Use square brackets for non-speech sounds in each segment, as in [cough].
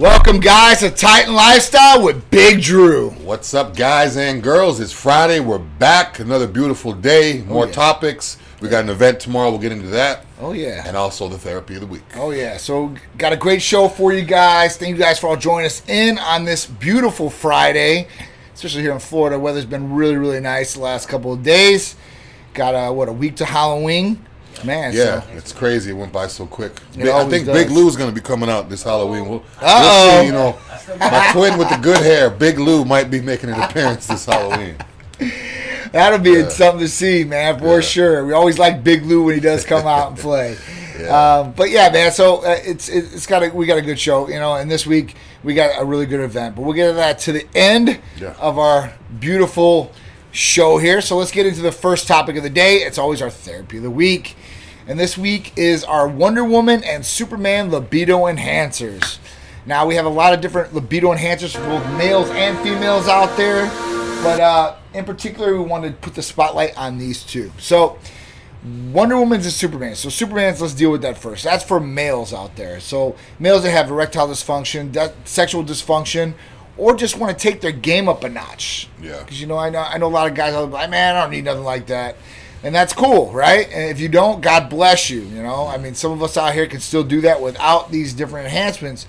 Welcome, guys, to Titan Lifestyle with Big Drew. What's up, guys and girls? It's Friday. We're back. Another beautiful day. More yeah. topics. We got an event tomorrow. We'll get into that. Oh, yeah. And also the therapy of the week. Oh, yeah. So, got a great show for you guys. Thank you guys for all joining us in on this beautiful Friday, especially here in Florida. Weather's been really, really nice the last couple of days. Got, a, what, a week to Halloween? Man, Yeah, so- it's crazy. It went by so quick. It I think does. Big Lou's going to be coming out this Halloween. We'll, Uh-oh. we'll see. You know, my twin with the good hair, Big Lou, might be making an appearance this Halloween. [laughs] That'll be Yeah. something to see, man, for Yeah. sure. We always like Big Lou when he does come out and play. [laughs] Yeah. Um, but yeah, man. So uh, it's it- it's got a we got a good show, you know. And this week we got a really good event. But we'll get to that to the end Yeah. of our beautiful show here. So let's get into the first topic of the day. It's always our therapy of the week, and this week is our Wonder Woman and Superman libido enhancers. Now we have a lot of different libido enhancers for both males and females out there, but uh, in particular, we wanted to put the spotlight on these two. So, Wonder Woman's and Superman. So, Superman's, let's deal with that first. That's for males out there. So, males that have erectile dysfunction, that sexual dysfunction, or just want to take their game up a notch. Yeah. Because you know, I know I know a lot of guys there like, man, I don't need nothing like that. And that's cool, right? And if you don't, God bless you. You know, I mean, some of us out here can still do that without these different enhancements.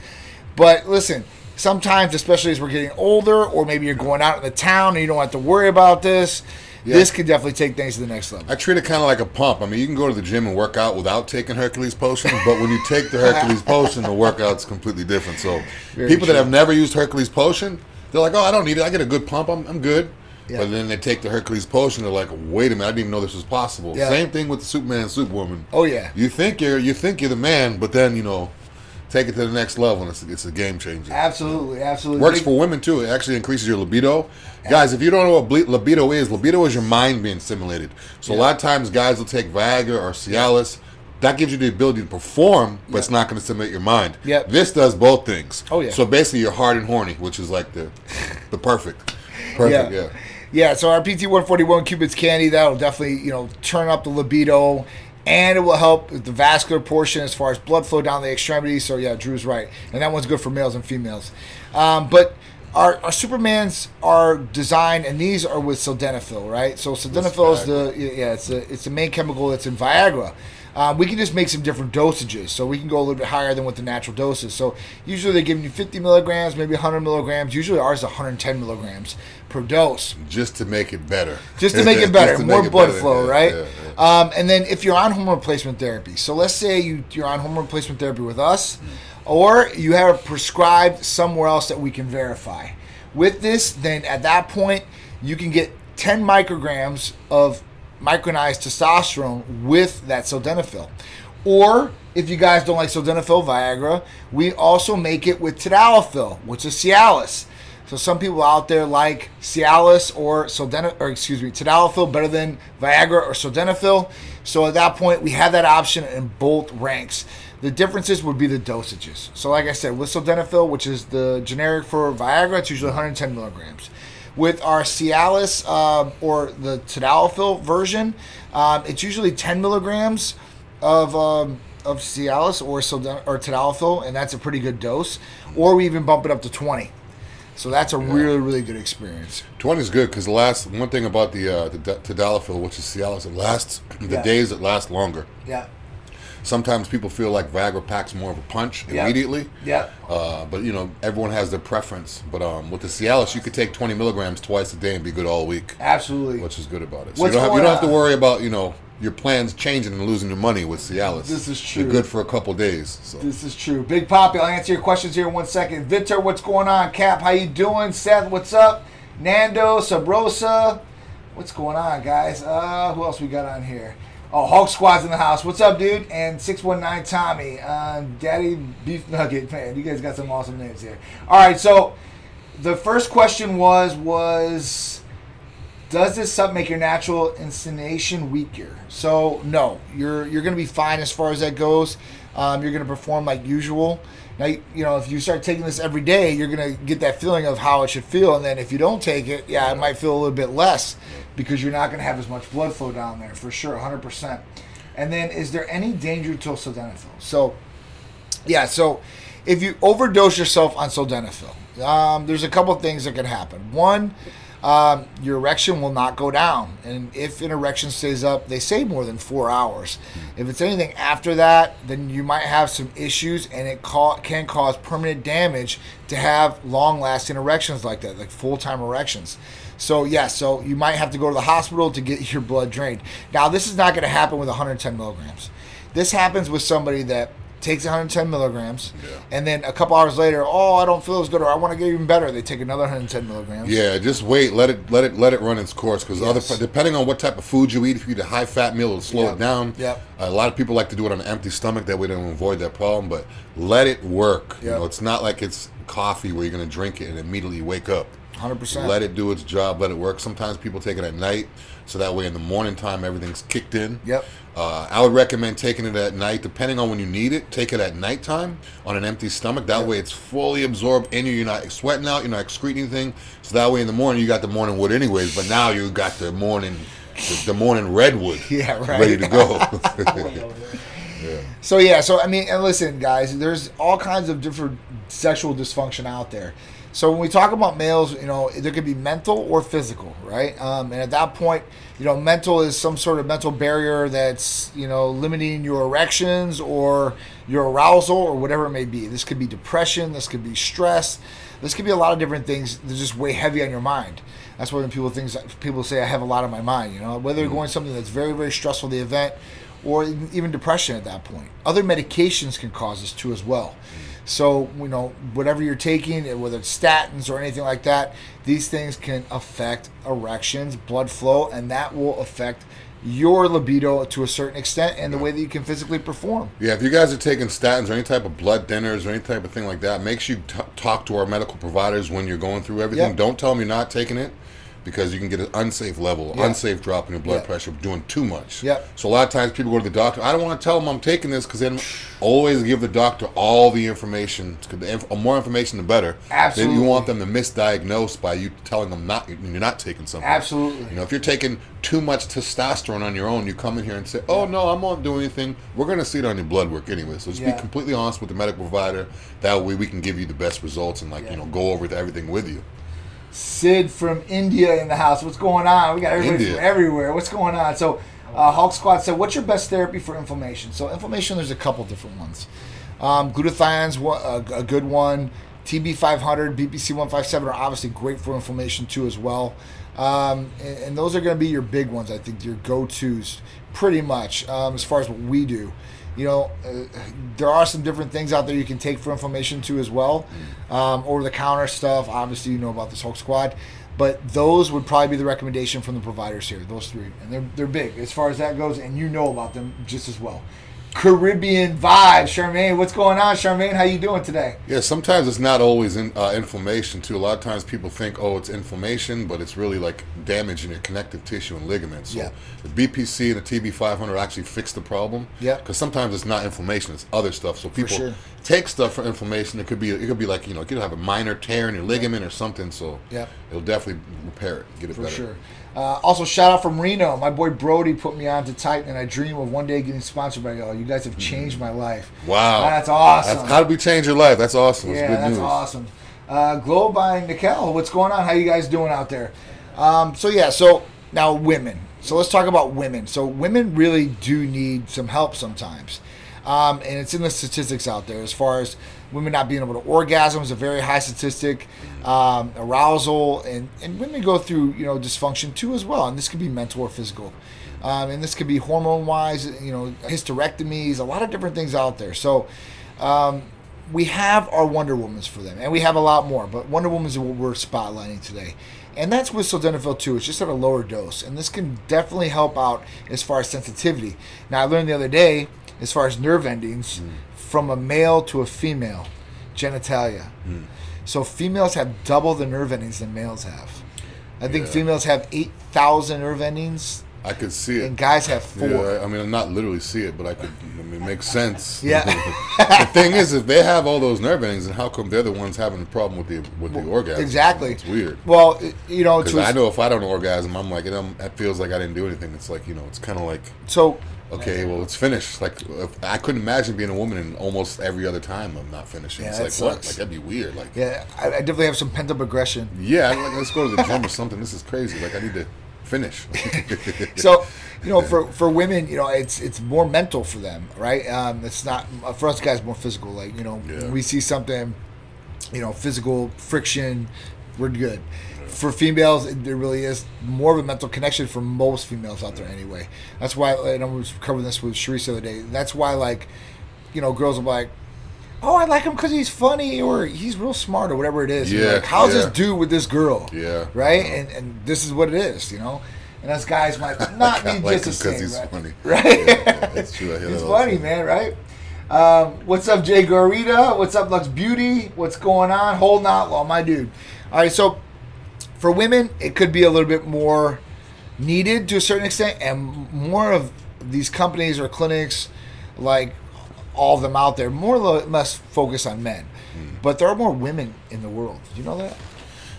But listen, sometimes, especially as we're getting older, or maybe you're going out in the town and you don't have to worry about this, Yeah. this could definitely take things to the next level. I treat it kind of like a pump. I mean, you can go to the gym and work out without taking Hercules potion, but when you take the Hercules potion, the workout's completely different. So Very people true. that have never used Hercules potion, they're like, "Oh, I don't need it. I get a good pump. I'm, I'm good." Yeah. But then they take the Hercules potion, they're like, "Wait a minute, I didn't even know this was possible." Yeah. Same thing with the Superman Superwoman. Oh yeah, You think you're you think you're the man, but then you know, take it to the next level, and it's, it's a game changer. absolutely, absolutely. Works for women too. It actually increases your libido. Guys, if you don't know what ble- libido is, libido is your mind being stimulated. So a lot of times guys will take Viagra or Cialis. That gives you the ability to perform, but it's not going to stimulate your mind. Yep. This does both things. Oh, yeah. So basically, you're hard and horny, which is like the the perfect, perfect. Yeah. Yeah, so our PT 141 Cupid's Candy, that'll definitely, you know, turn up the libido and it will help the vascular portion as far as blood flow down the extremities. So, yeah, Drew's right. And that one's good for males and females. Um, but our, our Supermans are designed, and these are with sildenafil, right? So, sildenafil is the, yeah, it's, a, it's the main chemical that's in Viagra. Um, we can just make some different dosages, so we can go a little bit higher than what the natural dose is. So usually they're giving you 50 milligrams, maybe 100 milligrams. Usually ours is 110 milligrams per dose Just to make it better. just to make it [laughs] better, more it blood better. flow, Yeah, right? yeah, yeah. Um, and then if you're on hormone replacement therapy, so let's say you, you're on hormone replacement therapy with us, or you have prescribed somewhere else that we can verify. With this, then at that point, you can get 10 micrograms of micronized testosterone with that sildenafil. Or if you guys don't like sildenafil, Viagra, we also make it with tadalafil, which is Cialis. So some people out there like Cialis or Sildenafil, or excuse me, Tadalafil better than Viagra or Sildenafil. So at that point, we have that option in both ranks. The differences would be the dosages. So like I said, with Sildenafil, which is the generic for Viagra, it's usually 110 milligrams. With our Cialis um, or the Tadalafil version, um, it's usually 10 milligrams of um, of Cialis or Silden- or Tadalafil, and that's a pretty good dose. Or we even bump it up to 20. So that's a really, really good experience. Twenty is good because the last one thing about the uh, the tadalafil, which is Cialis, it lasts the Yeah. days that last longer. Yeah. Sometimes people feel like Viagra packs more of a punch Yeah. immediately. Yeah. Uh, but you know, everyone has their preference. But um, with the Cialis, you could take 20 milligrams twice a day and be good all week, Absolutely. which is good about it. So What's you don't, have, you don't have to worry about you know your plans changing and losing your money with Cialis. This is true. You're good for a couple days. So This is true. Big Poppy, I'll answer your questions here in one second. Victor, what's going on? Cap, how you doing? Seth, what's up? Nando, Sabrosa, what's going on, guys? Uh, who else we got on here? Oh, Hulk Squad's in the house. What's up, dude? And 619 Tommy. Um, Daddy Beef Nugget. Man, you guys got some awesome names here. All right, so the first question was was does this sub make your natural intonation weaker? So no, you're you're gonna be fine as far as that goes. Um, you're gonna perform like usual. Now you know if you start taking this every day, you're gonna get that feeling of how it should feel, and then if you don't take it, yeah, it might feel a little bit less because you're not gonna have as much blood flow down there for sure, 100. percent And then is there any danger to sildenafil? So yeah, so if you overdose yourself on sildenafil, um, there's a couple things that can happen. One, um, your erection will not go down, and if an erection stays up, they say more than four hours. If it's anything after that, then you might have some issues, and it ca- can cause permanent damage to have long-lasting erections like that, like full-time erections. So yeah, so you might have to go to the hospital to get your blood drained. Now, this is not going to happen with 110 milligrams. This happens with somebody that takes 110 milligrams, Yeah. and then a couple hours later, oh, I don't feel as good, or I want to get even better. They take another 110 milligrams. Yeah, just wait. Let it let it let it run its course because Yes. other depending on what type of food you eat, if you eat a high fat meal, it'll slow Yep. it down. Yep. A lot of people like to do it on an empty stomach. That way, they don't avoid that problem. But let it work. You know, it's not like it's coffee where you're gonna drink it and immediately wake up. 100%. Let it do its job. Let it work. Sometimes people take it at night, so that way in the morning time everything's kicked in. Yep. Uh, I would recommend taking it at night, depending on when you need it. Take it at nighttime on an empty stomach. That way, it's fully absorbed in you. You're not sweating out. You're not excreting anything. So that way, in the morning, you got the morning wood anyways. But now you got the morning, the, the morning redwood. [laughs] Yeah, right. Ready to go. [laughs] [laughs] So yeah, so I mean, and listen, guys, there's all kinds of different sexual dysfunction out there. So when we talk about males, you know, there could be mental or physical, right? Um, and at that point, you know, mental is some sort of mental barrier that's you know limiting your erections or your arousal or whatever it may be. This could be depression. This could be stress. This could be a lot of different things that just weigh heavy on your mind. That's why when people things people say I have a lot on my mind. You know, whether they're going something that's very very stressful, the event, or even depression at that point. Other medications can cause this too as well. So, you know, whatever you're taking, eh, whether it's statins or anything like that, these things can affect erections, blood flow, and that will affect your libido to a certain extent and the way that you can physically perform. Yeah, if you guys are taking statins or any type of blood thinners or any type of thing like that, make sure you t- talk to our medical providers when you're going through everything. Yep. Don't tell them you're not taking it because you can get an unsafe level, Yeah. unsafe drop in your blood Yep. pressure doing too much. Yep. So a lot of times people go to the doctor. I don't want to tell them I'm taking this because then always give the doctor all the information. 'cause the inf- more information, the better. Absolutely. Then you want them to misdiagnose by you telling them not you're not taking something. Absolutely. You know, if you're taking too much testosterone on your own, you come in here and say, "Oh no, I'm not doing anything." We're going to see it on your blood work anyway. So just Yeah. be completely honest with the medical provider. That way, we can give you the best results and like you know go over everything with you. Sid from India in the house. What's going on? We got everybody India. from everywhere. What's going on? So, uh, Hulk Squad said, "What's your best therapy for inflammation?" So, inflammation, there's a couple different ones. Um, glutathione's a, a good one. TB 500, BPC 157 are obviously great for inflammation too as well. Um, and, and those are going to be your big ones. I think your go-tos, pretty much um, as far as what we do. You know, uh, there are some different things out there you can take for inflammation too as well. Um, over the counter stuff, obviously you know about this Hulk Squad, but those would probably be the recommendation from the providers here. Those three, and they're they're big as far as that goes, and you know about them just as well. Caribbean vibes, Charmaine. What's going on, Charmaine? How you doing today? Yeah, sometimes it's not always in, uh, inflammation too. A lot of times people think, oh, it's inflammation, but it's really like damage in your connective tissue and ligaments. So Yeah. the BPC and the TB500 actually fix the problem. Yeah. Because sometimes it's not inflammation; it's other stuff. So people sure. take stuff for inflammation. It could be it could be like you know, you could have a minor tear in your ligament or something. So Yeah. it'll definitely repair it, get it For better. sure. Uh, also, shout out from Reno. My boy Brody put me on to Titan, and I dream of one day getting sponsored by y'all. You guys have changed my life. Wow, That's awesome. That's, how did we change your life? That's awesome. That's Yeah, that's news. awesome. Uh, Glow by Nikel. What's going on? How you guys doing out there? Um, so yeah, so now women. So let's talk about women. So women really do need some help sometimes, um, and it's in the statistics out there as far as women not being able to orgasm is a very high statistic. Um, arousal and and women go through you know dysfunction too as well, and this could be mental or physical. Um, and this could be hormone wise, you know, hysterectomies, a lot of different things out there. So, um, we have our Wonder Womans for them, and we have a lot more. But Wonder Woman's what we're spotlighting today, and that's with sildenafil too. It's just at a lower dose, and this can definitely help out as far as sensitivity. Now, I learned the other day, as far as nerve endings, from a male to a female genitalia. So females have double the nerve endings than males have. I think Yeah. females have eight thousand nerve endings, I could see it. and guys have four. Yeah, I mean, I'm not literally see it, but I could. I mean, it makes sense. [laughs] Yeah. [laughs] the thing is, if they have all those nerve endings, and how come they're the ones having the problem with the with the orgasm? Exactly. It's weird. Well, you know, Because I know if I don't orgasm, I'm like, it, um, it feels like I didn't do anything. It's like you know, it's kind of like So Okay, well, it's finished. Like I couldn't imagine being a woman and almost every other time I'm not finishing. Yeah, it's like what? sucks. Like that'd be weird. Like Yeah, I, I definitely have some pent up aggression. yeah, like let's go to the gym [laughs] or something. This is crazy. Like I need to finish. [laughs] So, you know, [laughs] for for women, you know, it's it's more mental for them, right? Um, it's not for us guys more physical. Like you know, Yeah. when we see something, you know, physical friction, we're good. For females, it, there really is more of a mental connection for most females out there anyway. That's why, and I was covering this with Sharice the other day. That's why, like, you know, girls are like, "Oh, I like him because he's funny or he's real smart or whatever it is." Yeah, like, how's yeah. this dude with this girl? Yeah. right. And and this is what it is, you know. And us guys might [laughs] not be like just the same, he's right? funny. [laughs] Right? Yeah, that's true. I hear [laughs] It's that all the funny, man, right? Um, what's up, Jay Garita? What's up, Lux Beauty? What's going on? Out, well, my dude. All right, so for women, it could be a little bit more needed to a certain extent, and more of these companies or clinics, like all of them out there, more or less focus on men. Hmm. But there are more women in the world. Did you know that?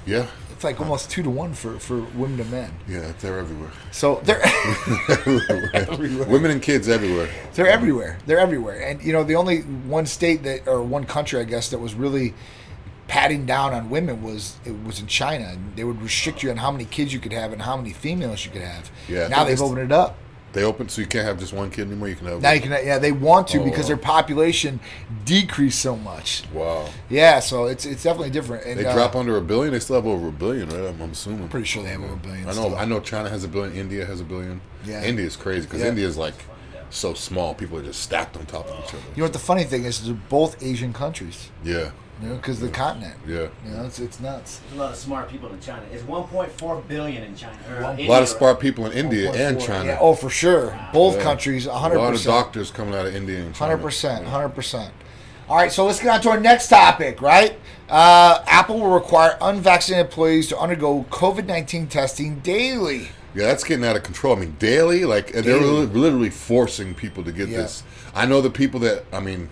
Yeah, It's like almost two to one for, for women to men. yeah, they're everywhere. So they're [laughs] everywhere. Women and kids everywhere. They're everywhere. They're everywhere. And you know, the only one state that or one country, I guess, that was really patting down on women was it was in China. And they would restrict you on how many kids you could have and how many females you could have. Yeah, Now they've opened it up. They open so you can't have just one kid anymore. You can have. Now you can. Yeah, they want to Oh, because wow. their population decreased so much. Wow. Yeah, so it's it's definitely different. And, They uh, drop under a billion. They still have over a billion, right? I'm, I'm assuming. Pretty sure they have over a billion. I know. still. I know. China has a billion. India has a billion. Yeah. India is crazy because Yeah. India is like so small. People are just stacked on top of each other. You know what the funny thing is? They're both Asian countries. Yeah. You know, because the continent. Yeah. You know, it's it's nuts. There's a lot of smart people in China. It's 1.4 billion in China. Or, One- A India, lot of smart people in India 1.4. and China. Yeah, oh, for sure. Both Yeah. countries, A 100%. A lot of doctors coming out of India and China. Hundred percent, hundred percent. All right, so let's get on to our next topic. Right, uh, Apple will require unvaccinated employees to undergo COVID nineteen testing daily. Yeah, that's getting out of control. I mean, daily, like they're literally forcing people to get Yeah. this. I know the people that. I mean,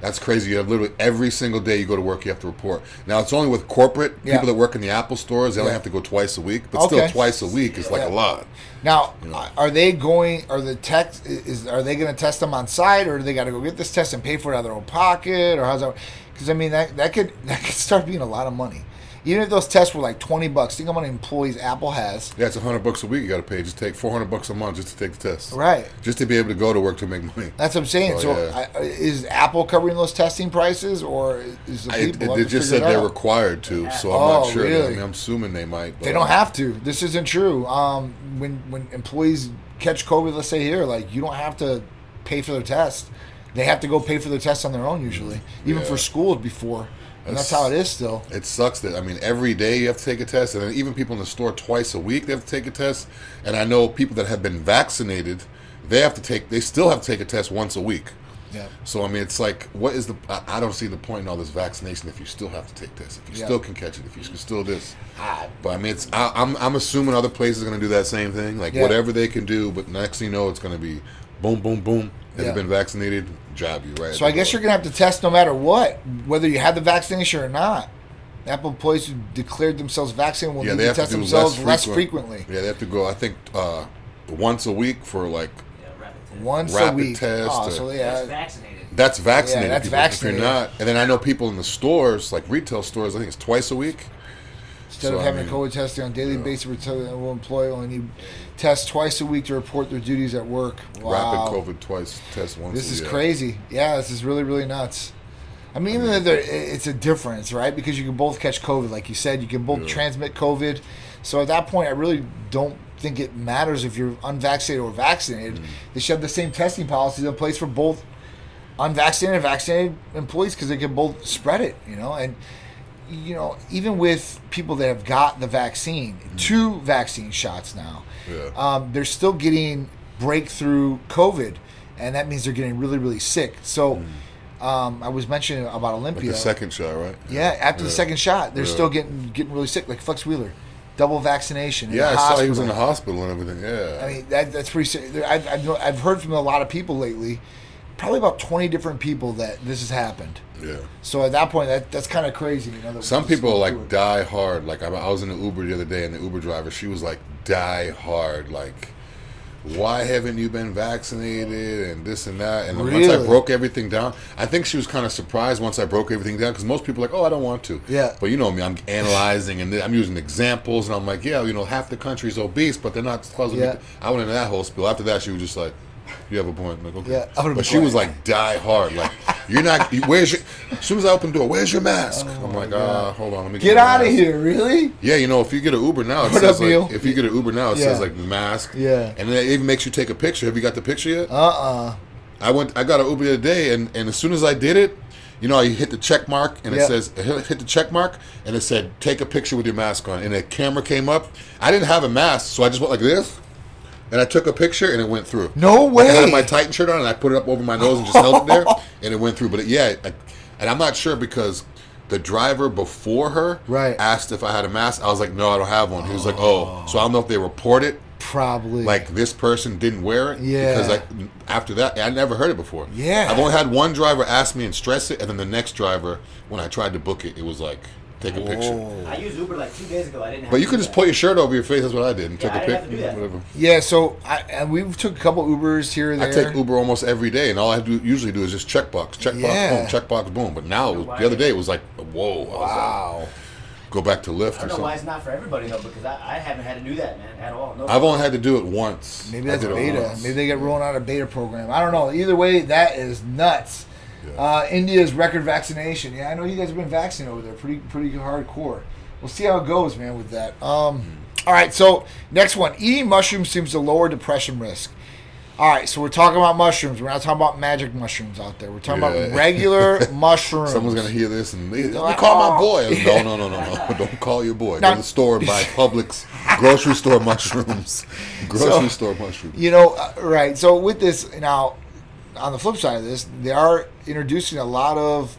that's crazy. You have literally every single day you go to work, you have to report. Now it's only with corporate Yeah. people that work in the Apple stores. They only Yeah. have to go twice a week, but Okay. still twice a week is like Yeah. a lot. Now, are they going? Are the tech is? Are they going to test them on site, or do they got to go get this test and pay for it out of their own pocket, or how's that? Because I mean, that that could [laughs] that could start being a lot of money. Even if those tests were like twenty bucks, think how many employees Apple has. Yeah, it's a hundred bucks a week you got to pay. Just take four hundred bucks a month just to take the test. Right. Just to be able to go to work to make money. That's what I'm saying. Oh, so, yeah. I, is Apple covering those testing prices, or is the I, people? they just said they're out? required to, so I'm Oh, not sure. really? I mean, I'm assuming they might. But They don't have to. This isn't true. Um, when when employees catch COVID, let's say here, like you don't have to pay for their test. They have to go pay for their test on their own usually, even Yeah. for schools before. And that's, how it is still. It sucks that I mean every day you have to take a test, and then even people in the store twice a week they have to take a test. And I know people that have been vaccinated, they have to take they still have to take a test once a week. Yeah. So I mean, it's like, what is the? I, I don't see the point in all this vaccination if you still have to take this, if you Yeah. still can catch it, if you can still this. Ah, But I mean, it's I, I'm I'm assuming other places are going to do that same thing, like Yeah. whatever they can do. But next thing you know, it's going to be boom, boom, boom. Have Yeah. you been vaccinated? Jab you right. So I guess you're gonna have to test no matter what, whether you had the vaccination or not. Apple employees who declared themselves vaccinated will yeah, need they to have test to themselves less, less, frequently. Yeah, they have to go. I think uh, once a week for like Yeah, rapid test. Once a week. test Oh, or- so That's vaccinated. That's vaccinated. Yeah, that's people. vaccinated. If you're not, and then I know people in the stores, like retail stores, I think it's twice a week. Instead So, of I having mean, COVID testing on a daily basis, return will employee only need test twice a week to report their duties at work. Wow. Rapid COVID twice test once. This is year. crazy. Yeah, this is really, really nuts. I mean, even though there, it's a difference, right? Because you can both catch COVID, like you said, you can both Yeah. transmit COVID. So at that point, I really don't think it matters if you're unvaccinated or vaccinated. Mm. They should have the same testing policies in place for both unvaccinated and vaccinated employees because they can both spread it, you know? And, you know, even with people that have got the vaccine, two vaccine shots now, Yeah. um, they're still getting breakthrough COVID, and that means they're getting really, really sick. So, um, I was mentioning about Like Olympia. the second shot, right? yeah, after the second shot, they're Yeah. still getting getting really sick, like Flex Wheeler, double vaccination. Yeah, I saw he was in the hospital and everything. Yeah. I mean, that, that's pretty. I've, I've, I've heard from a lot of people lately, probably about twenty different people that this has happened. yeah. So at that point, that that's kind of crazy. You know, that Some people like it. die hard. Like I, I was in the Uber the other day, and the Uber driver, she was like die hard, like, why haven't you been vaccinated and this and that. And then once I broke everything down, I think she was kind of surprised once I broke everything down because most people are like, oh, I don't want to. Yeah. But you know me, I'm analyzing and I'm using examples, and I'm like, yeah, you know, half the country's obese, but they're not causing. Yeah. I went into that whole spiel. After that, she was just like. You have a point. I'm like, okay. Yeah, I but she was like die hard. Like, you're not. Where's your? As soon as I open the door, where's your mask? I'm like, uh, hold on, let me Oh, Get out of here, really? Yeah, you know, if you get an Uber now, it What says like, if you get an Uber now, it Yeah. says like mask. Yeah. and it even makes you take a picture. Have you got the picture yet? Uh-uh. I went. I got an Uber the other day, and, and as soon as I did it, you know, I hit the check mark, and it says hit the check mark, and it said take a picture with your mask on, and a camera came up. I didn't have a mask, so I just went like this, and I took a picture, and it went through. No Like, I had my Titan shirt on, and I put it up over my nose and just held it there, [laughs] and it went through. But it, yeah, I, and I'm not sure because. The driver before her Right. asked if I had a mask. I was like, "No, I don't have one." He was like, "Oh, so I don't know if they report it Probably. like this person didn't wear it Yeah. because like after that I never heard it before. Yeah. I've only had one driver ask me and stress it, and then the next driver when I tried to book it, it was like take a picture. Oh. I used Uber like two days ago. I didn't. Have But you to could just that. put your shirt over your face. That's what I did and Yeah, took I a didn't have to picture. do that. Whatever. Yeah, so I, and we've took a couple Ubers here and I there. take Uber almost every day, and all I do usually do is just checkbox, checkbox, Yeah. boom, checkbox, boom. But now it was, the other day it was like, whoa, I was like, Wow. go back to Lyft I or don't know why something. it's not for everybody though, because I, I haven't had to do that, man, at all. No. I've only had to do it once. Maybe I that's did it beta. once. Maybe they get rolling out a beta program. I don't know. Either way, that is nuts. Yeah. Uh, India's record vaccination. Yeah, I know you guys have been vaccinated over there. Pretty pretty hardcore. We'll see how it goes, man, with that. Um, all right, so next one. Eating mushrooms seems to lower depression risk. All right, so we're talking about mushrooms. We're not talking about magic mushrooms out there. We're talking Yeah. about regular mushrooms. [laughs] Someone's gonna hear this and they, let me like, call my "Oh." boy. [laughs] No, no, no, no, no! [laughs] Don't call your boy. Now- Go to the store buy Publix grocery store mushrooms. Grocery So- store mushrooms. You know, uh, right. So with this now, on the flip side of this, they are introducing a lot of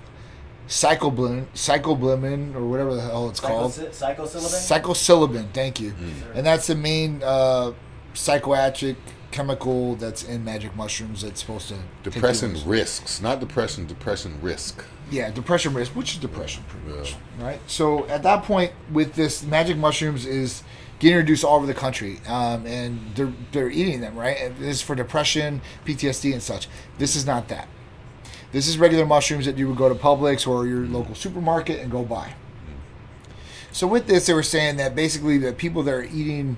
psychoblin, psychoblimin, or whatever the hell it's called. Psycho, psychosyllabin? Thank you. Mm. And that's the main uh, psychoactive chemical that's in magic mushrooms that's supposed to take Depression risks, not depression. Depression risk. Yeah, depression risk, which is depression, pretty Yeah. much, right? So at that point, with this magic mushrooms is getting introduced all over the country, um, and they're they're eating them, right? And this is for depression, PTSD, and such. This is not that. This is regular mushrooms that you would go to Publix or your local supermarket and go buy. So with this, they were saying that basically the people that are eating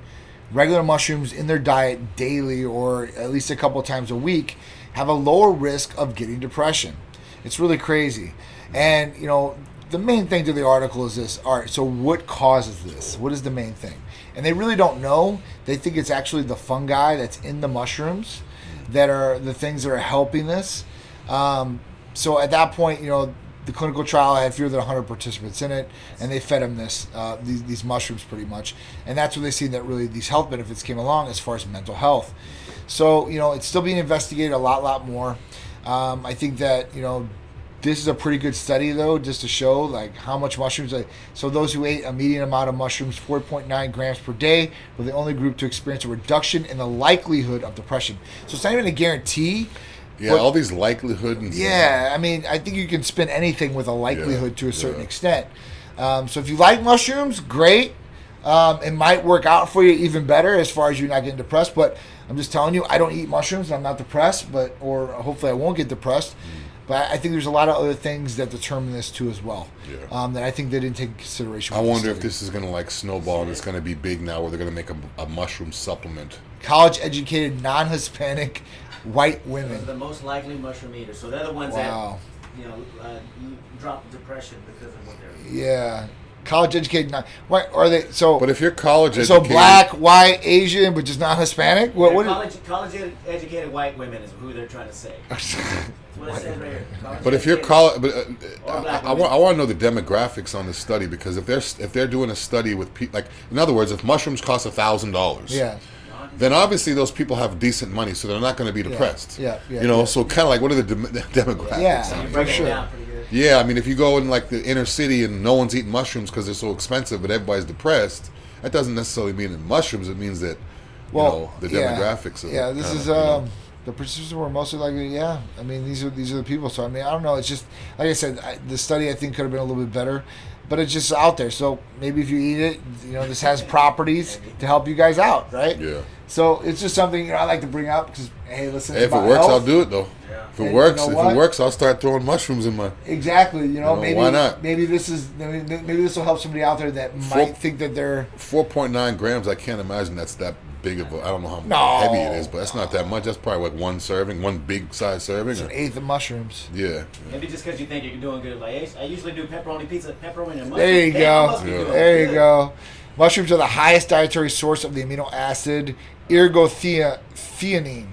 regular mushrooms in their diet daily or at least a couple times a week have a lower risk of getting depression. It's really crazy. And, you know, the main thing to the article is this. All right, so what causes this? What is the main thing? And they really don't know. They think it's actually the fungi that's in the mushrooms that are the things that are helping this. Um, so at that point, you know, the clinical trial had fewer than 100 participants in it, and they fed them this uh, these, these mushrooms pretty much, and that's when they seen that really these health benefits came along as far as mental health. So you know, it's still being investigated a lot, lot more. Um, I think that you know. This is a pretty good study, though, just to show like how much mushrooms. Like, so those who ate a median amount of mushrooms, 4.9 grams per day, were the only group to experience a reduction in the likelihood of depression. So it's not even a guarantee, Yeah, But- all these likelihood and yeah, I mean, I think you can spin anything with a likelihood to a certain yeah. extent. Um, so if you like mushrooms, great. Um, it might work out for you even better as far as you're not getting depressed. But I'm just telling you, I don't eat mushrooms. I'm not depressed, but or hopefully I won't get depressed. But I think there's a lot of other things that determine this too as well. Yeah. Um, that I think they didn't take into consideration. I wonder if this is gonna like snowball and it's gonna be big now, where they're gonna make a, a mushroom supplement. college-educated, non-Hispanic, white women. the most likely mushroom eaters. So they're the ones Wow. that, you know, uh, drop depression because of what they're eating. Yeah, college-educated. Non- what are they? So But if you're college So educated, black, white, Asian, but just not Hispanic. What? What college, college ed- educated white women is who they're trying to say. [laughs] That's what it says right here. But if you're college, but uh, I, I, want I want to know the demographics on this study because if they're if they're doing a study with people like in other words, if mushrooms cost a thousand dollars, yeah, then obviously those people have decent money, so they're not going to be depressed. yeah, yeah, you know, yeah. so kind of like what are the dem- [laughs] demographics? Yeah. So for sure. down pretty good. Yeah, I mean, if you go in like the inner city and no one's eating mushrooms because they're so expensive, but everybody's depressed, that doesn't necessarily mean in mushrooms. It means that you know the yeah. demographics. Of Yeah, this kinda, is you know. um, the participants were mostly like, yeah. I mean, these are these are the people. So I mean, I don't know. It's just like I said, I, the study I think could have been a little bit better. but it's just out there. So maybe if you eat it, you know, this has properties to help you guys out, right? Yeah. So it's just something you know I like to bring up because hey, listen. Hey, if it about works, I'll do it though. Yeah. If And it you works, know if it works, I'll start throwing mushrooms in my. Exactly. You know, know, maybe why not? maybe this is maybe, maybe this will help somebody out there that Full- might think that they're Four point nine grams. I can't imagine that's that big of a. I don't know how No. heavy it is, but that's not that much. That's probably like one serving, one big size serving. it's an eighth of mushrooms. yeah. Maybe just because you think you're doing good. Like I usually do pepperoni pizza, pepperoni and mushrooms. There you go. must Yeah. There you good. go. Mushrooms are the highest dietary source of the amino acid ergothioneine.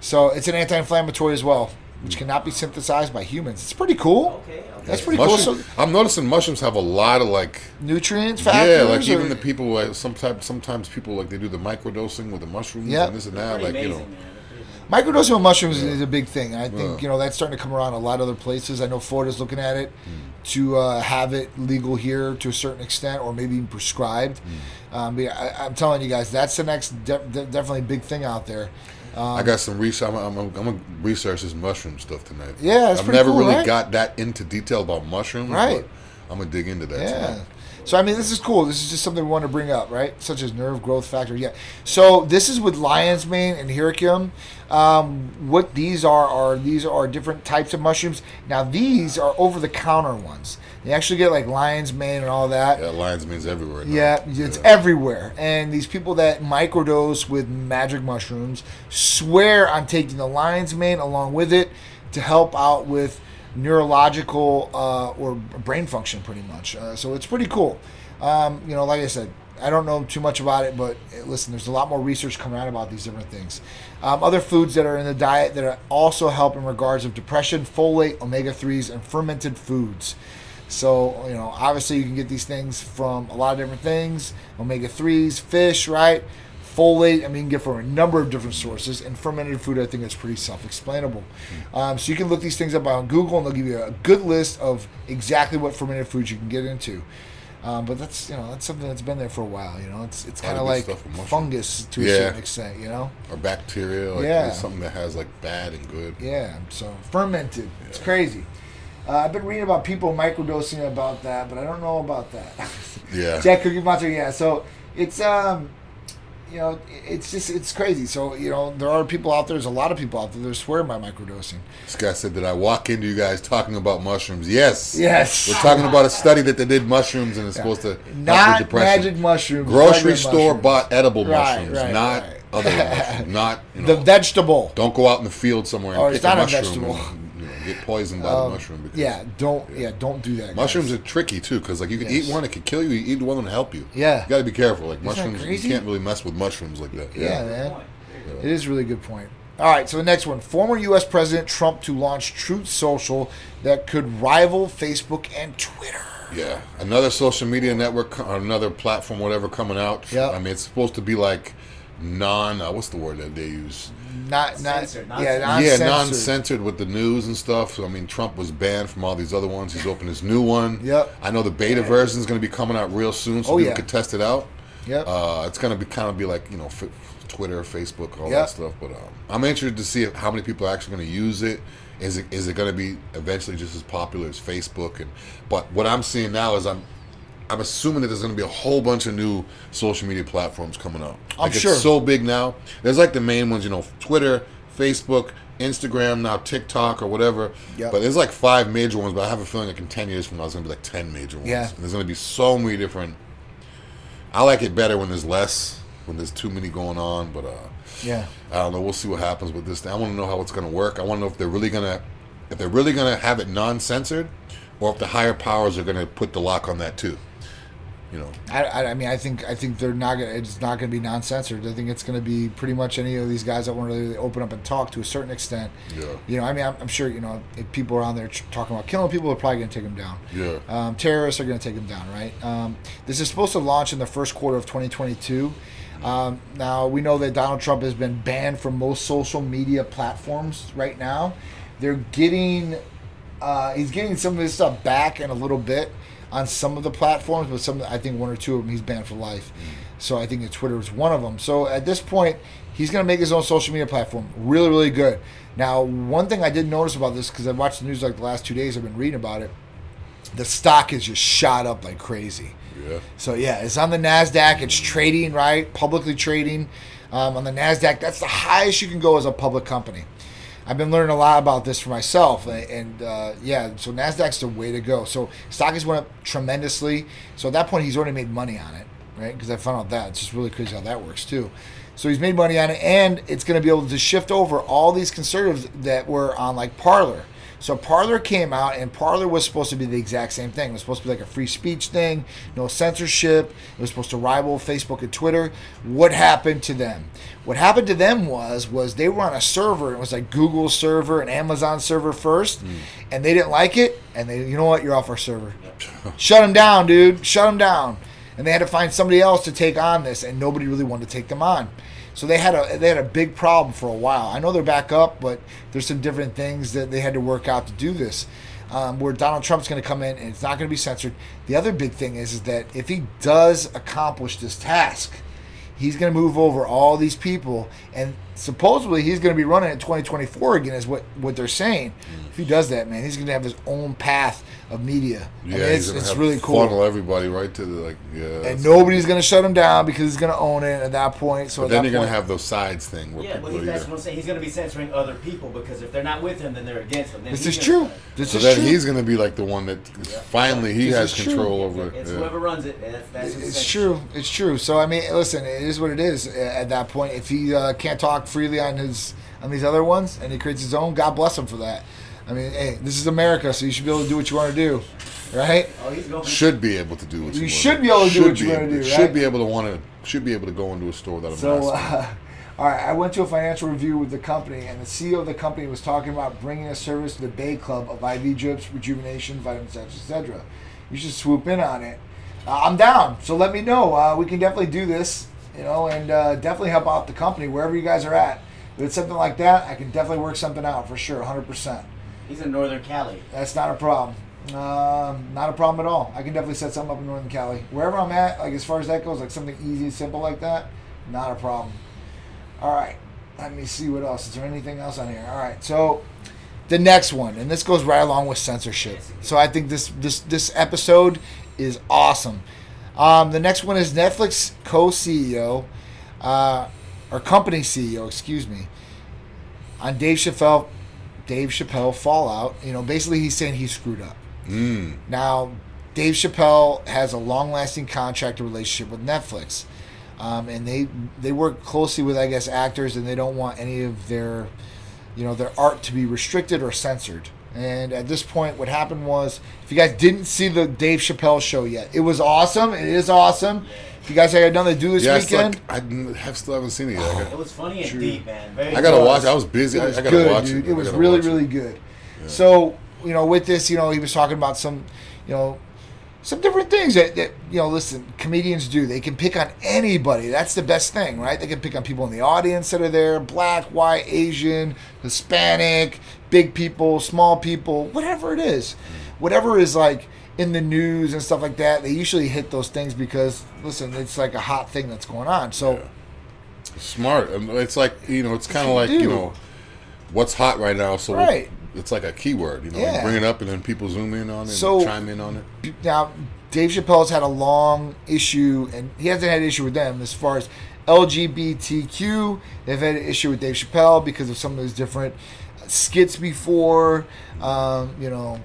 So it's an anti-inflammatory as well, which cannot be synthesized by humans. It's pretty cool. Okay. okay. That's pretty cool. So I'm noticing mushrooms have a lot of like. nutrients, factors. Yeah, like or- even the people like sometimes sometimes people like they do the microdosing with the mushrooms Yep. and this and that. pretty Like you know, man. Microdosing of mushrooms is a big thing. I think Yeah. you know that's starting to come around a lot of other places. I know Florida's looking at it Hmm. to uh, have it legal here to a certain extent, or maybe even prescribed. Hmm. Um, but yeah, I, I'm telling you guys, that's the next de- de- definitely big thing out there. Um, I got some research. I'm, I'm, I'm gonna research this mushroom stuff tonight. Yeah, I've never cool, really right? got that into detail about mushrooms. Right. But I'm gonna dig into that. Yeah. tonight. So I mean, this is cool. This is just something we want to bring up, right? Such as nerve growth factor. Yeah. So this is with lion's mane and hericium. Um, what these are are these are different types of mushrooms. Now these are over the counter ones. You actually get like lion's mane and all that. Yeah, lion's mane's everywhere. now. Yeah, it's everywhere. And these people that microdose with magic mushrooms swear on taking the lion's mane along with it to help out with neurological uh, or brain function, pretty much. Uh, so it's pretty cool. Um, you know, like I said, I don't know too much about it, but eh, listen, there's a lot more research coming out about these different things. Um, other foods that are in the diet that also help in regards of depression, folate, omega threes, and fermented foods. So, you know, obviously you can get these things from a lot of different things. Omega 3s, fish, right? Folate, I mean, you can get from a number of different sources. And fermented food, I think it's pretty self explainable. Um, so you can look these things up on Google and they'll give you a good list of exactly what fermented foods you can get into. Um, but that's you know that's something that's been there for a while. You know, it's it's kind of like stuff with mushrooms. fungus to a certain extent. You know, Or bacteria. Like, Yeah. something that has like bad and good. yeah. So fermented, it's crazy. Uh, I've been reading about people microdosing about that, but I don't know about that. Yeah. [laughs] Jack Cookie Monster, yeah. So it's um, you know, it's just it's crazy. So you know, there are people out there. There's a lot of people out there that swear by microdosing. This guy said, "Did I walk into you guys talking about mushrooms?" Yes. Yes. We're talking about a study that they did mushrooms and it's supposed to Not depression. magic mushrooms. Grocery store mushrooms. bought edible Right, mushrooms, right, not right. other mushrooms. [laughs] Not you know, The vegetable. don't go out in the field somewhere and Oh, it's not a a vegetable. and get poisoned by Um, the mushroom. Because Yeah, don't yeah, don't do that. guys. Mushrooms are tricky too, because like you can Yes. eat one, it can kill you. You eat the one, it'll help you. Yeah. you got to be careful. Like that mushrooms, you can't really mess with mushrooms like that. Yeah, man. There you go. It is a really good point. All right, so the next one. Former U.S. President Trump to launch Truth Social that could rival Facebook and Twitter. Yeah, another social media network, or another platform, whatever, coming out. Yeah, I mean, it's supposed to be like non. Uh, what's the word that they use? Not, not, Censored, yeah, non-censored. non-censored. Yeah, non-censored with the news and stuff. So I mean, Trump was banned from all these other ones. He's opened his new one. Yep. I know the beta version is going to be coming out real soon, so Oh, people yeah. can test it out. Yep. Uh, it's going to be kind of be like you know, f- Twitter, Facebook, all Yep. that stuff. But um, I'm interested to see if, how many people are actually going to use it. Is it is it going to be eventually just as popular as Facebook? And but what I'm seeing now is I'm I'm assuming that there's going to be a whole bunch of new social media platforms coming. I'm like sure. It's so big now. There's like the main ones, you know, Twitter, Facebook, Instagram, now TikTok or whatever. Yep. But there's like five major ones. But I have a feeling like in ten years from now, there's going to be like ten major ones. Yeah. And there's going to be so many different. I like it better when there's less, when there's too many going on. But uh, yeah. I don't know. We'll see what happens with this. thing. I want to know how it's going to work. I want to know if they're really going to, if they're really going to have it non-censored, or if the higher powers are going to put the lock on that too. You know, I, I, I mean, I think I think they're not gonna. It's not gonna be non-censored. I think it's gonna be pretty much any of these guys that want to really open up and talk to a certain extent. Yeah. You know, I mean, I'm, I'm sure you know if people are on there talking about killing people, are probably gonna take them down. Yeah. Um, terrorists are gonna take them down, right? Um, this is supposed to launch in the first quarter of 2022. Um, now we know that Donald Trump has been banned from most social media platforms right now. They're getting uh, he's getting some of his stuff back in a little bit on some of the platforms, but some I think one or two of them he's banned for life. So I think that Twitter is one of them. So at this point, he's going to make his own social media platform. Really, really good. Now, one thing I did notice about this because I watched the news like the last two days, I've been reading about it. the stock has just shot up like crazy. Yeah. So yeah, it's on the Nasdaq. It's trading right, publicly trading um, on the Nasdaq. That's the highest you can go as a public company. I've been learning a lot about this for myself, and, uh, yeah, so Nasdaq's the way to go. So stock has went up tremendously. So at that point, he's already made money on it, right? Because I found out that it's just really crazy how that works too. So he's made money on it, and it's going to be able to shift over all these conservatives that were on like Parler. So Parler came out, and Parler was supposed to be the exact same thing. It was supposed to be like a free speech thing, no censorship. It was supposed to rival Facebook and Twitter. What happened to them? What happened to them was was they were on a server. It was like Google server and Amazon server first, hmm. and they didn't like it. And they, you know what? You're off our server. Shut them down, dude. Shut them down. And they had to find somebody else to take on this, and nobody really wanted to take them on. So they had a they had a big problem for a while. I know they're back up, but there's some different things that they had to work out to do this. Um, where Donald Trump's going to come in and it's not going to be censored. The other big thing is is that if he does accomplish this task, he's going to move over all these people, and supposedly he's going to be running in 2024 again. Is what what they're saying. If he does that, man, he's going to have his own path of media. Yeah, I mean, it's, he's it's have really cool. Funnel everybody right to the like. Yeah. and that's- nobody's going to shut him down because he's going to own it at that point. So But at then that you're gonna have those sides thing where Yeah, people. but he, are that's either- what I'm saying. He's going to be censoring other people because if they're not with him, then they're against him. Then This he's is gonna true. start. This So is then true. he's gonna be like the one that finally he This has is true. control over. It's yeah. whoever runs it. That's, that's It's true. It's true. So I mean, listen, it is what it is. At that point, if he uh, can't talk freely on his on these other ones and he creates his own, God bless him for that. I mean, hey, this is America, so you should be able to do what you want to do, right? Oh, he's going. Should be able to do what You you, should want. be able to do Should what you be wanna able- do, right? Should be able to want to. Should be able to go into a store without a So, mask. uh, [laughs] all right, I went to a financial review with the company, and the CEO of the company was talking about bringing a service to the Bay Club of IV drips, rejuvenation, vitamins, etc. You should swoop in on it. Uh, I'm down, so let me know. Uh, we can definitely do this, you know, and uh, definitely help out the company wherever you guys are at. If it's something like that, I can definitely work something out for sure, 100%. He's in Northern Cali. That's not a problem. Um, not a problem at all. I can definitely set something up in Northern Cali. Wherever I'm at, like as far as that goes, like something easy and simple like that, not a problem. All right, let me see what else. Is there anything else on here? All right, so the next one, and this goes right along with censorship. So I think this this this episode is awesome. Um, the next one is Netflix co-CEO, uh, or company CEO, excuse me, on Dave Chappelle. Dave Chappelle fallout. You know, basically he's saying he screwed up. Mm. Now, Dave Chappelle has a long-lasting contract relationship with Netflix, um, and they they work closely with I guess actors, and they don't want any of their, you know, their art to be restricted or censored. And at this point, what happened was, if you guys didn't see the Dave Chappelle show yet, it was awesome. It is awesome. If you guys had nothing to do this Yeah, it's weekend, like I n- have still haven't seen it yet. I, It was funny and True. deep, man. Very I gotta was. watch. I was busy. it was I, I gotta good, watch dude. it. It was gotta really, it. really good. So, you know, with this, you know, he was talking about some, you know, some different things that, that you know, listen, comedians do. They can pick on anybody. That's the best thing, right? They can pick on people in the audience that are there black, white, Asian, Hispanic, big people, small people, whatever it is. Whatever is like in the news and stuff like that, they usually hit those things because, listen, it's like a hot thing that's going on. So, Smart. Um, It's like you know. It's kind of like do. you know, what's hot right now. So Right. It's like a keyword. You know, Yeah. you bring it up and then people zoom in on it, So- and chime in on it. now Dave Chappelle's had a long issue, and he hasn't had an issue with them as far as LGBTQ. They've had an issue with Dave Chappelle because of some of his different skits before. Um, you know,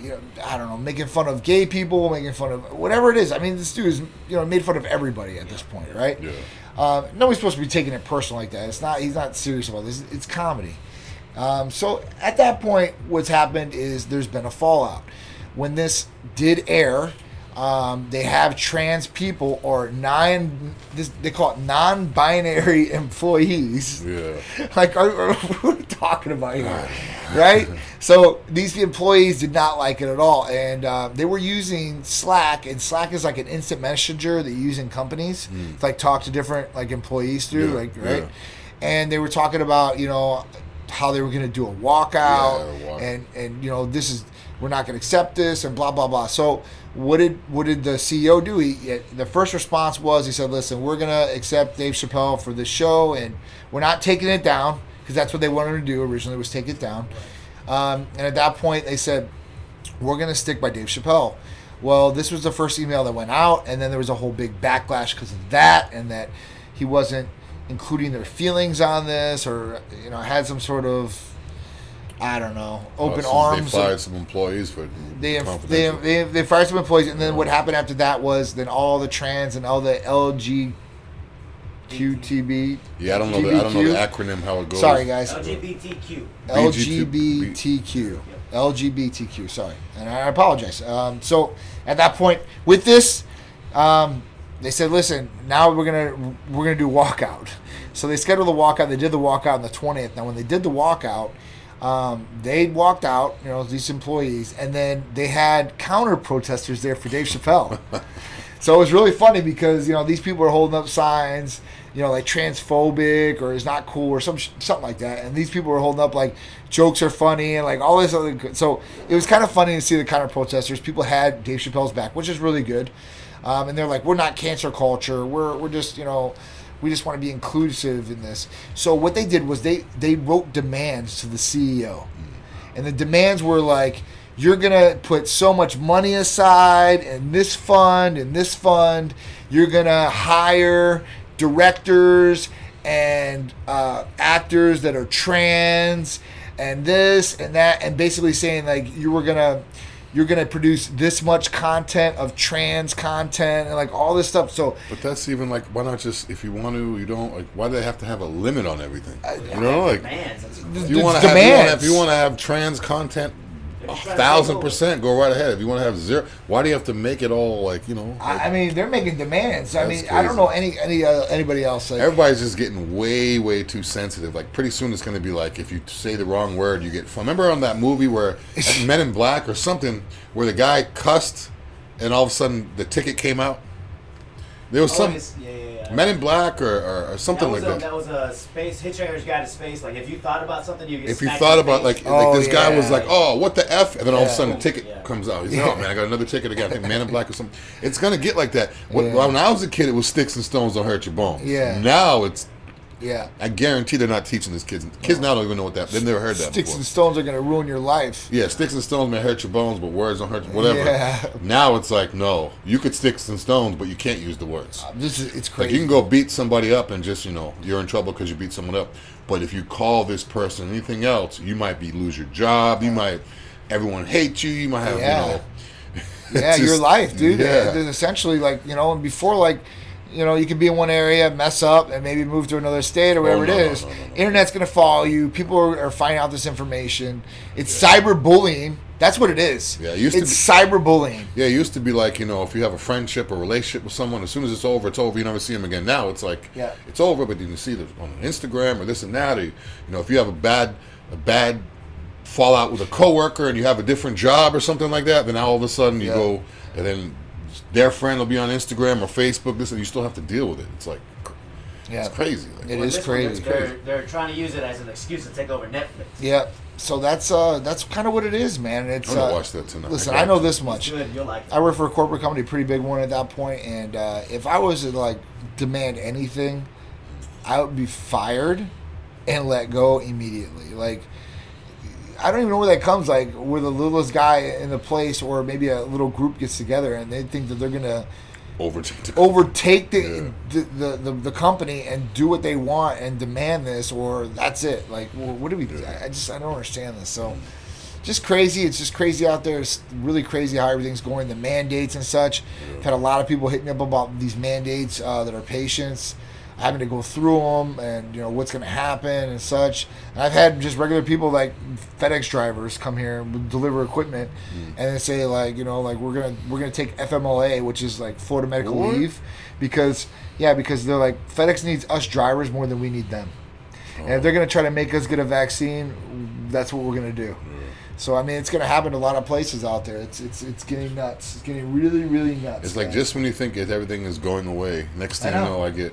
you know, I don't know, making fun of gay people, making fun of whatever it is. I mean, this dude is you know made fun of everybody at this point, right? Yeah. Uh, nobody's supposed to be taking it personal like that. It's not. He's not serious about this. It's comedy. Um, so at that point, what's happened is there's been a fallout. When this did air, um, they have trans people or nine. This, they call it non-binary [laughs] employees. Yeah. Like, are, are, [laughs] what are we talking about here? Right? [laughs] So these employees did not like it at all, and uh, they were using Slack, and Slack is like an instant messenger that you use in companies to like talk to different like employees through, Yeah, like right. yeah. And they were talking about you know how they were going to do a walkout, Yeah, walk. and and you know this is we're not going to accept this, and blah blah blah. So what did what did the CEO do? He the first response was he said, "Listen, we're going to accept Dave Chappelle for this show, and we're not taking it down because that's what they wanted to do originally was take it down." Um, and at that point, they said, we're going to stick by Dave Chappelle. Well, this was the first email that went out, and then there was a whole big backlash because of that, and that he wasn't including their feelings on this, or you know, had some sort of I don't know, open Oh, so arms. They fired some employees but they, they, confidential. they, they fired some employees, and then what happened after that was then all the trans and all the LGQTB. yeah, I don't know. The, I don't know the acronym how it goes. Sorry, guys. LGBTQ. LGBTQ. LGBTQ. Sorry, and I apologize. Um, so at that point, with this, um, they said, "Listen, now we're gonna we're gonna do walkout." So they scheduled the walkout. They did the walkout on the twentieth. Now, when they did the walkout, um, they walked out. You know, these employees, and then they had counter protesters there for Dave Chappelle. [laughs] So it was really funny because you know these people are holding up signs, you know, like transphobic or is not cool or some sh- something like that, and these people were holding up like jokes are funny and like all this other. Good. So it was kind of funny to see the counter protesters. People had Dave Chappelle's back, which is really good, um, and they're like, we're not cancer culture. We're we're just you know. We just want to be inclusive in this. So what they did was they they wrote demands to the CEO, and the demands were like you're gonna put so much money aside in this fund and this fund. You're gonna hire directors and uh, actors that are trans and this and that and basically saying like you were gonna you're gonna produce this much content of trans content and like all this stuff so But that's even like, why not just if you want to, you don't like. Why do they have to have a limit on everything? Uh, you know, like Demands. That's- if you want to have, have, if you want to have trans content, a They're trying to thousand percent, go right ahead. If you want to have zero, why do you have to make it all like you know? like- I, I mean they're making demands I mean I don't know any any uh, anybody else like, Everybody's just getting way, way too sensitive. Like pretty soon, it's going to be like if you say the wrong word, you get. Remember on that movie where [laughs] Men in Black or something, where the guy cussed, and all of a sudden the ticket came out. There was Oh, some yeah, yeah. Men in Black or, or, or something that was like a, that. That was a space Hitchhiker's Guide to Space. Like if you thought about something, you get if you thought in about like. Oh, like this guy was like, oh, what the f, and then all of a sudden a ticket Yeah. comes out. He's like, oh man, I got another ticket again. I think Man in Black or something. It's gonna get like that. When, Yeah. when I was a kid, it was sticks and stones don't hurt your bones. Yeah. Now it's yeah I guarantee they're not teaching these kids. Kids now don't even know what that. They've never heard that sticks before. and stones are gonna ruin your life yeah, sticks and stones may hurt your bones, but words don't hurt. Whatever. Yeah. Now it's like no, you could sticks and stones, but you can't use the words. Uh, this is it's Like crazy you can go beat somebody up and just you know you're in trouble because you beat someone up. But if you call this person anything else, you might be lose your job. You might everyone hate you. You might have Yeah. you know. [laughs] yeah, it's your life, dude. Yeah. Essentially like you know, and before like, you know, you can be in one area, mess up, and maybe move to another state or wherever Oh, no, it no, no, no. Internet's gonna follow you. People are, are finding out this information. It's cyberbullying. That's what it is. Yeah, it used to it's cyberbullying. Yeah, it used to be like you know if you have a friendship or relationship with someone, as soon as it's over, it's over. You never see them again. Now it's like Yeah. it's over, but then you see them on Instagram or this and that. Or, you know, if you have a bad a bad fallout with a coworker and you have a different job or something like that, then now all of a sudden you Yeah. go and then their friend will be on Instagram or Facebook. This and you still have to deal with it. It's like Yeah, it's crazy. Like, It Well, is crazy. They're, they're trying to use it as an excuse to take over Netflix. yeah. So that's uh that's kind of what it is, man. It's I'm gonna uh, watch that tonight. listen. I know this much. good. You'll like it. I work for a corporate company, pretty big one at that point, and uh, if I was to like demand anything, I would be fired and let go immediately. Like I don't even know where that comes. Like where the littlest guy in the place, or maybe a little group gets together and they think that they're gonna overtake the overtake the, Yeah. the, the, the the company and do what they want and demand this, or that's it. Like well, what do we? I I just I don't understand this. So just crazy. It's just crazy out there. It's really crazy how everything's going. The mandates and such. I've had a lot of people hit me up about these mandates uh, that are patients having to go through them and you know what's going to happen and such. And I've had just regular people like FedEx drivers come here and deliver equipment, mm. and they say like you know like we're gonna we're gonna take FMLA, which is like Florida medical What? leave, because yeah because they're like FedEx needs us drivers more than we need them. And if they're oh. going to try to make us get a vaccine, that's what we're going to do. So I mean, it's going to happen to a lot of places out there. It's it's it's getting nuts. It's getting really really nuts. It's like man. just when you think everything is going away, next thing I you know. know, I get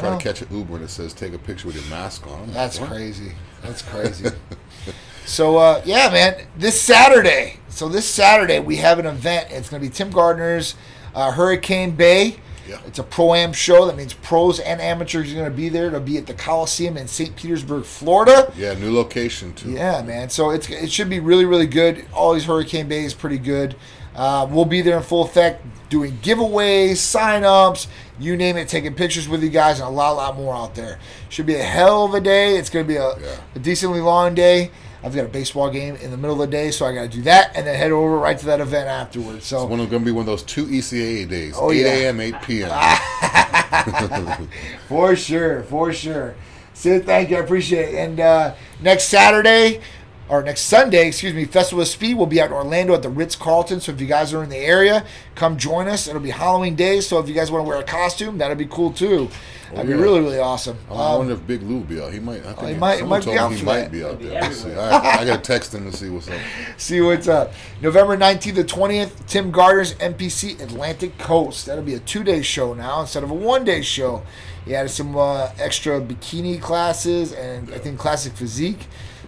try to catch an Uber and it says take a picture with your mask on. That's what? crazy. That's crazy. [laughs] so uh, yeah, man. This Saturday. So this Saturday we have an event. It's going to be Tim Gardner's uh, Hurricane Bay. Yeah. It's a pro am show. That means pros and amateurs are going to be there. It'll be at the Coliseum in St. Petersburg, Florida. Yeah, new location too. Yeah, man. So it's it should be really really good. Always Hurricane Bay is pretty good. Uh, we'll be there in full effect, doing giveaways, sign ups, you name it, taking pictures with you guys, and a lot, lot more out there. Should be a hell of a day. It's going to be a, Yeah. a decently long day. I've got a baseball game in the middle of the day, so I got to do that and then head over right to that event afterwards. So It's going to be one of those two ECAA days. Oh, 8 yeah. a.m., 8 p.m. [laughs] For sure, for sure. Sid, thank you. I appreciate it. And uh, next Saturday, or next Sunday, excuse me, Festival of Speed will be out in Orlando at the Ritz Carlton. So if you guys are in the area, come join us. It'll be Halloween Day. So if you guys want to wear a costume, that'll be cool too. That'd yeah. be really, really awesome. Oh, I Um, wonder if Big Lou will be out. He might. I think he might- he someone might be told me out he might that. be out He'll be there. Let's see. everywhere. All right, I got to text him to see what's up. [laughs] see what's up. November 19th to 20th, Tim Gardner's NPC Atlantic Coast. That'll be a two day show now instead of a one day show. He added some uh, extra bikini classes and I think classic physique.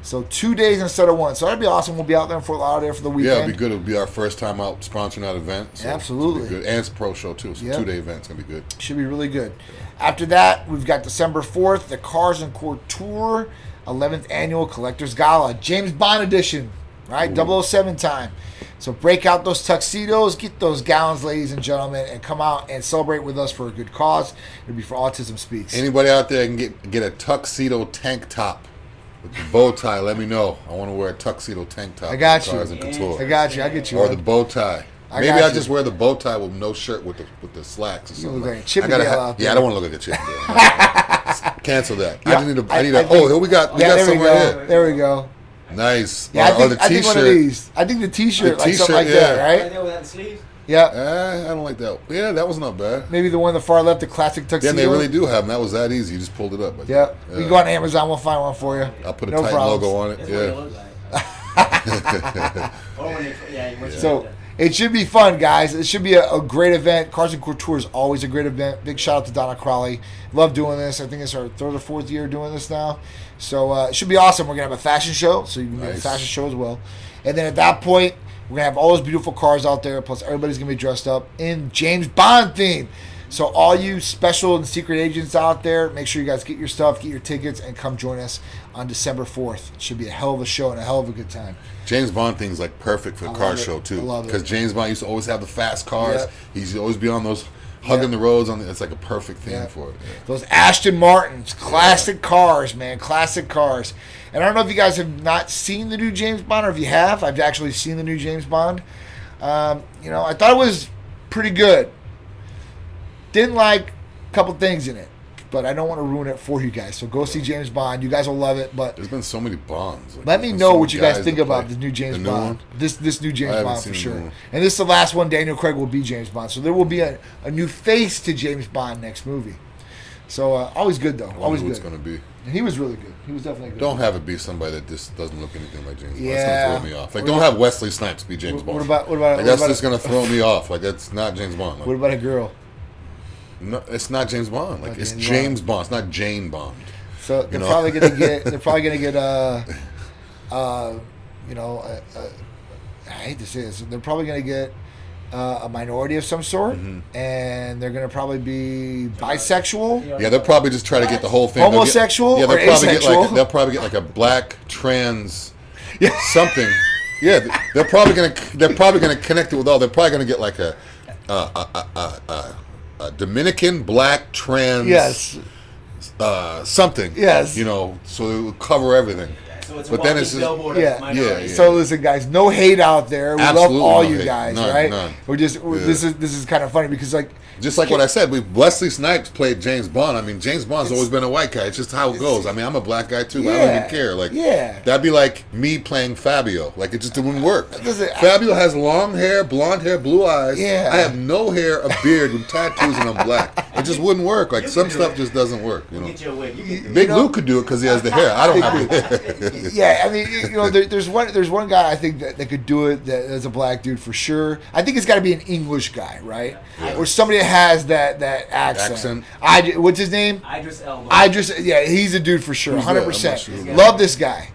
So two days instead of one. So that'd be awesome. We'll be out there in Fort Lauderdale for the weekend. Yeah, it'd be good. It'll be our first time out sponsoring that event. So Absolutely. good. And it's a pro show too. So Yep. two day event's gonna be good. Should be really good. After that, we've got December 4th, the Cars and Couture, 11th Annual Collectors Gala, James Bond edition, right? 007 time. So break out those tuxedos, get those gowns, ladies and gentlemen, and come out and celebrate with us for a good cause. It'll be for Autism Speaks. Anybody out there can get get a tuxedo tank top with the bow tie? Let me know. I want to wear a tuxedo tank top. I got you. Cars and Yeah. Couture. I got you. I get you. or the bow tie. I Maybe I just wear the bow tie with no shirt with the with the slacks or You something. look like a I Chippendale gotta out Yeah. I don't want to look like a Chippendale. [laughs] Cancel that. I Yeah, just need a. I- I need I a. think- Oh, here we got. We yeah, got there we some go. right here. There we go. Nice. Yeah, I or, or think, the I think one of these. I think the T-shirt, The like something like t-shirt, that, yeah. right? Right there without the sleeves. Yeah. Eh, I don't like that. Yeah, that was not bad. Maybe the one on the far left, the classic tuxedo. Then they really do have them. That was that easy. You just pulled it up. I Yeah. think. You can go on Amazon. We'll find one for you. I'll put a No Titan problems. logo on it. That's Yeah. like. [laughs] or when they, yeah, So it should be fun, guys. It should be a, a great event. Cars and Couture is always a great event. Big shout out to Donna Crowley. Love doing this. I think it's our third or fourth year doing this now. So uh, it should be awesome. We're gonna have a fashion show, so you can do a fashion show as well. And then at that point, we're gonna have all those beautiful cars out there. Plus, everybody's gonna be dressed up in James Bond theme. So all you special and secret agents out there, make sure you guys get your stuff, get your tickets, and come join us on December fourth. It should be a hell of a show and a hell of a good time. James Bond thing's like perfect for a I car show I too. love it. Because James Bond used to always have the fast cars. Yep. He used always be on those hugging Yep. the roads. On the, it's like a perfect thing Yeah. for it. Yeah. Those Aston Martins, classic cars, man, classic cars. And I don't know if you guys have not seen the new James Bond, or if you have. I've actually seen the new James Bond. Um, you know, I thought it was pretty good. Didn't like a couple things in it, but I don't want to ruin it for you guys. So go see James Bond. You guys will love it. But There's been so many Bonds. Like, let me know so what you guys think about play. the new James new Bond. one? This this new James Bond for sure. And this is the last one. Daniel Craig will be James Bond, so there will be a, a new face to James Bond next movie. So uh, always good though. I Always good. it's gonna be. And he was really good. He was definitely good. Don't have it be somebody that just doesn't look anything like James Bond. Yeah. It's gonna throw me off. Like, What don't about- have Wesley Snipes be James Bond. what about- what about- Like, what that's about- just gonna throw me off. Like that's not James Bond. Like, What about a girl? No, it's not James Bond. Like Not it's James James Bond. It's not Jane Bond. So they're know? probably gonna get. [laughs] They're probably gonna get. Uh, uh, you know, uh, uh, I hate to say this. They're probably gonna get uh, a minority of some sort, Mm-hmm. and they're gonna probably be bisexual. Yeah, they'll probably just try to get the whole thing. They'll get- Homosexual yeah, they'll or probably get asexual? like they'll probably get like a black trans [laughs] Yeah. something. Yeah, they're probably gonna they're probably gonna connect it with all. They're probably gonna get like a a, a, a, a, Dominican black trans Yes. uh, something. Yes. you know, so it would cover everything. So it's But then it's just- billboard Yeah. of. Yeah, yeah. So listen, guys, no hate out there. We Absolutely love all no you hate. guys, None, right? none. We're just we're, Yeah. this is this is kind of funny because like Just like what I said, we Wesley Snipes played James Bond. I mean, James Bond's always been a white guy. It's just how it goes. I mean, I'm a black guy too. but I don't even care. Like, Yeah. that'd be like me playing Fabio. Like, it just wouldn't work. Doesn't- Fabio has long hair, blonde hair, blue eyes. Yeah. I have no hair, a beard, with tattoos, and I'm black. It just wouldn't work. Like some stuff it. just doesn't work. You know, Get your wig. You can do it. Big know- Lou could do it because he has the hair. I don't have the [laughs] hair. Yeah, I mean, you know, there, there's one there's one guy I think that, that could do it that, as a black dude for sure. I think it's got to be an English guy, right? Or somebody that has that that accent. Accent. I what's his name? Idris Elba. I just yeah, he's a dude for sure, hundred percent. Love this guy.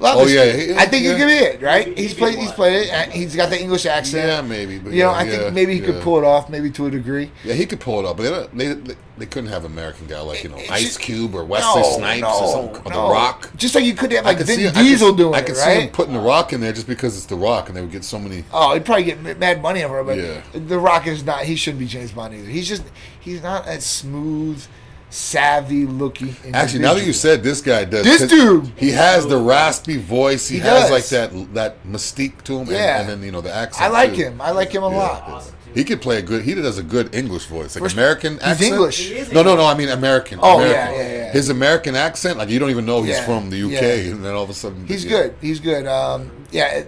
Love Oh, yeah, he- I think yeah. he could be it, right? He's played. He's played it. He's got the English accent. Yeah, maybe. But You know, yeah, I think maybe he yeah. could pull it off, maybe to a degree. Yeah, he could pull it up, but they, don't- they, they, they couldn't have an American guy like you know It's Ice just- Cube or Wesley No, Snipes no, or, some, or no. The Rock. Just like you could have like could Vin see- I could- Diesel doing I it, could right? see him putting The Rock in there just because it's The Rock, and they would get so many. Oh, he'd probably get mad money over it, but Yeah. The Rock is not. He shouldn't be James Bond either. He's just he's not as smooth, savvy looking. Actually, now that you said this guy does, this dude! he has the raspy voice. He, He has does. like that that mystique to him, and, Yeah. and then you know the accent. I like too. him. I like him a Yeah. lot. Awesome. He could play a good. He does a good English voice, like First- American he's accent. English. He is No, no, no. I mean American. Oh, American. yeah, yeah, yeah. His American accent, like you don't even know he's Yeah, from the UK, yeah. and then all of a sudden He's yeah. good. He's good. Um, yeah.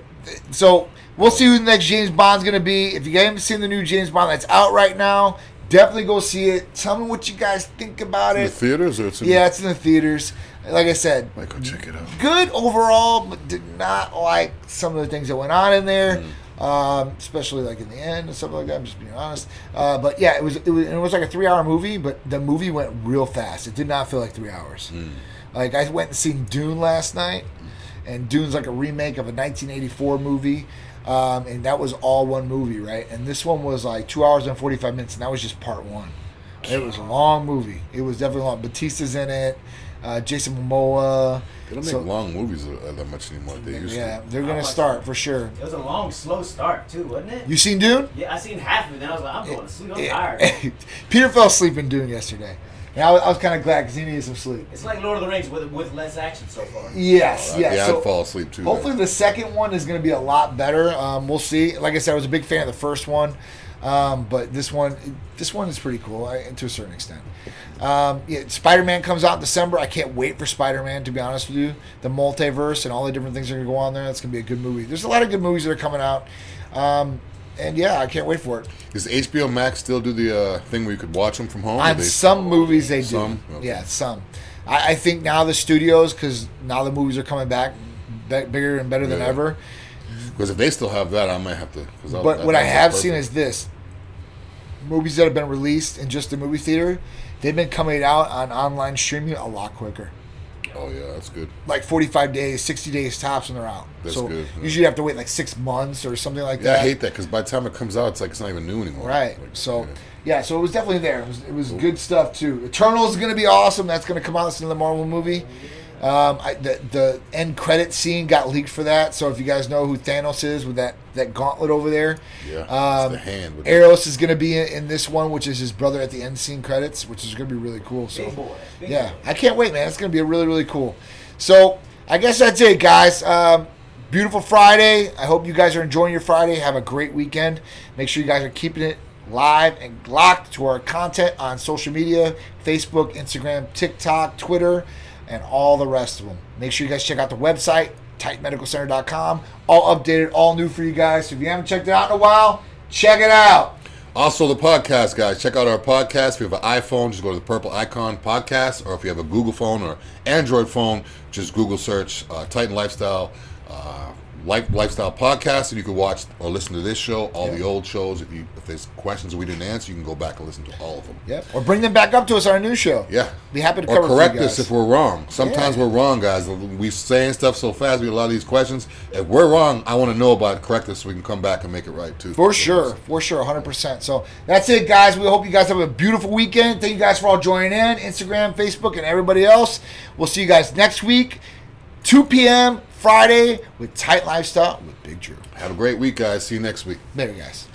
So we'll see who the next James Bond's gonna be. If you haven't seen the new James Bond that's out right now, definitely go see it. Tell me what you guys think about it. In the theaters or it's in Yeah, it's in the theaters. Like I said, go check it out. good overall, but did not like some of the things that went on in there, um, especially like in the end and stuff like that. I'm just being honest. Uh, but yeah, it was, it was it was like a three hour movie, but the movie went real fast. It did not feel like three hours. Like I went and seen Dune last night, and Dune's like a remake of a 1984 movie. Um, and that was all one movie, right? And this one was like two hours and 45 minutes, and that was just part one. It was a long movie. It was definitely long. Batista's in it, uh, Jason Momoa. They don't make So- long movies uh, that much anymore. They used yeah, to. they're gonna start for sure. It was a long, slow start too, wasn't it? You seen Dune? yeah, I seen half of it. Then I was like, I'm going to sleep. I'm tired. [laughs] Peter fell asleep in Dune yesterday, and I was, I was kind of glad because he needed some sleep. It's like Lord of the Rings with with less action so far. Yes, Uh, yes. yeah, so I'd fall asleep too. hopefully the second one is going to be a lot better. Um, we'll see. Like I said, I was a big fan of the first one, um, but this one, this one is pretty cool I, to a certain extent. Um, yeah, Spider Man comes out in December. I can't wait for Spider Man. To be honest with you, the multiverse and all the different things that are going to go on there. That's going to be a good movie. There's a lot of good movies that are coming out, um, and yeah, I can't wait for it. Does HBO Max still do the uh, thing where you could watch them from home? On they- some movies, they do. Some? Okay. Yeah, some. I, I think now the studios, because now the movies are coming back be- bigger and better than ever. Because if they still have that, I might have to. But that- what I have seen is this: movies that have been released in just the movie theater, they've been coming out on online streaming a lot quicker. Oh yeah, that's good. Like forty-five days, sixty days tops, and they're out. That's so good, yeah. usually you have to wait like six months or something like Yeah, that. I hate that because by the time it comes out, it's like it's not even new anymore. Right. Like, so yeah. yeah. so it was definitely there. It was, it was good stuff too. Eternal is going to be awesome. That's going to come out. It's another Marvel movie. Um, I, the the end credit scene got leaked for that. So if you guys know who Thanos is with that that gauntlet over there, Yeah, it's um, the hand with Eros is going to be in, in this one, which is his brother at the end scene credits, which is going to be really cool. So Big boy. Big yeah, boy. I can't wait, man. It's going to be really, really cool. So I guess that's it, guys. Um, beautiful Friday. I hope you guys are enjoying your Friday. Have a great weekend. Make sure you guys are keeping it live and locked to our content on social media Facebook, Instagram, TikTok, Twitter, and all the rest of them. Make sure you guys check out the website, titanmedicalcenter.com. All updated, all new for you guys. So if you haven't checked it out in a while, check it out. Also, the podcast, guys. Check out our podcast. If you have an iPhone, just go to the purple icon podcast. Or if you have a Google phone or Android phone, just Google search uh, Titan Lifestyle uh, Life, Lifestyle Podcast, and you can watch or listen to this show, all the old shows. If you if there's questions we didn't answer, you can go back and listen to all of them. Yep. Or bring them back up to us on our new show. Yeah. Be happy to or for correct us if we're wrong. Sometimes Yeah. we're wrong, guys. We're saying stuff so fast. We get a lot of these questions. If we're wrong, I want to know about it. Correct us so we can come back and make it right too. For sure, for sure, 100%. So that's it, guys. We hope you guys have a beautiful weekend. Thank you guys for all joining in, Instagram, Facebook, and everybody else. We'll see you guys next week, 2 p.m. Friday with Titan Lifestyle with Big Drew. Have a great week, guys. See you next week. Later, guys.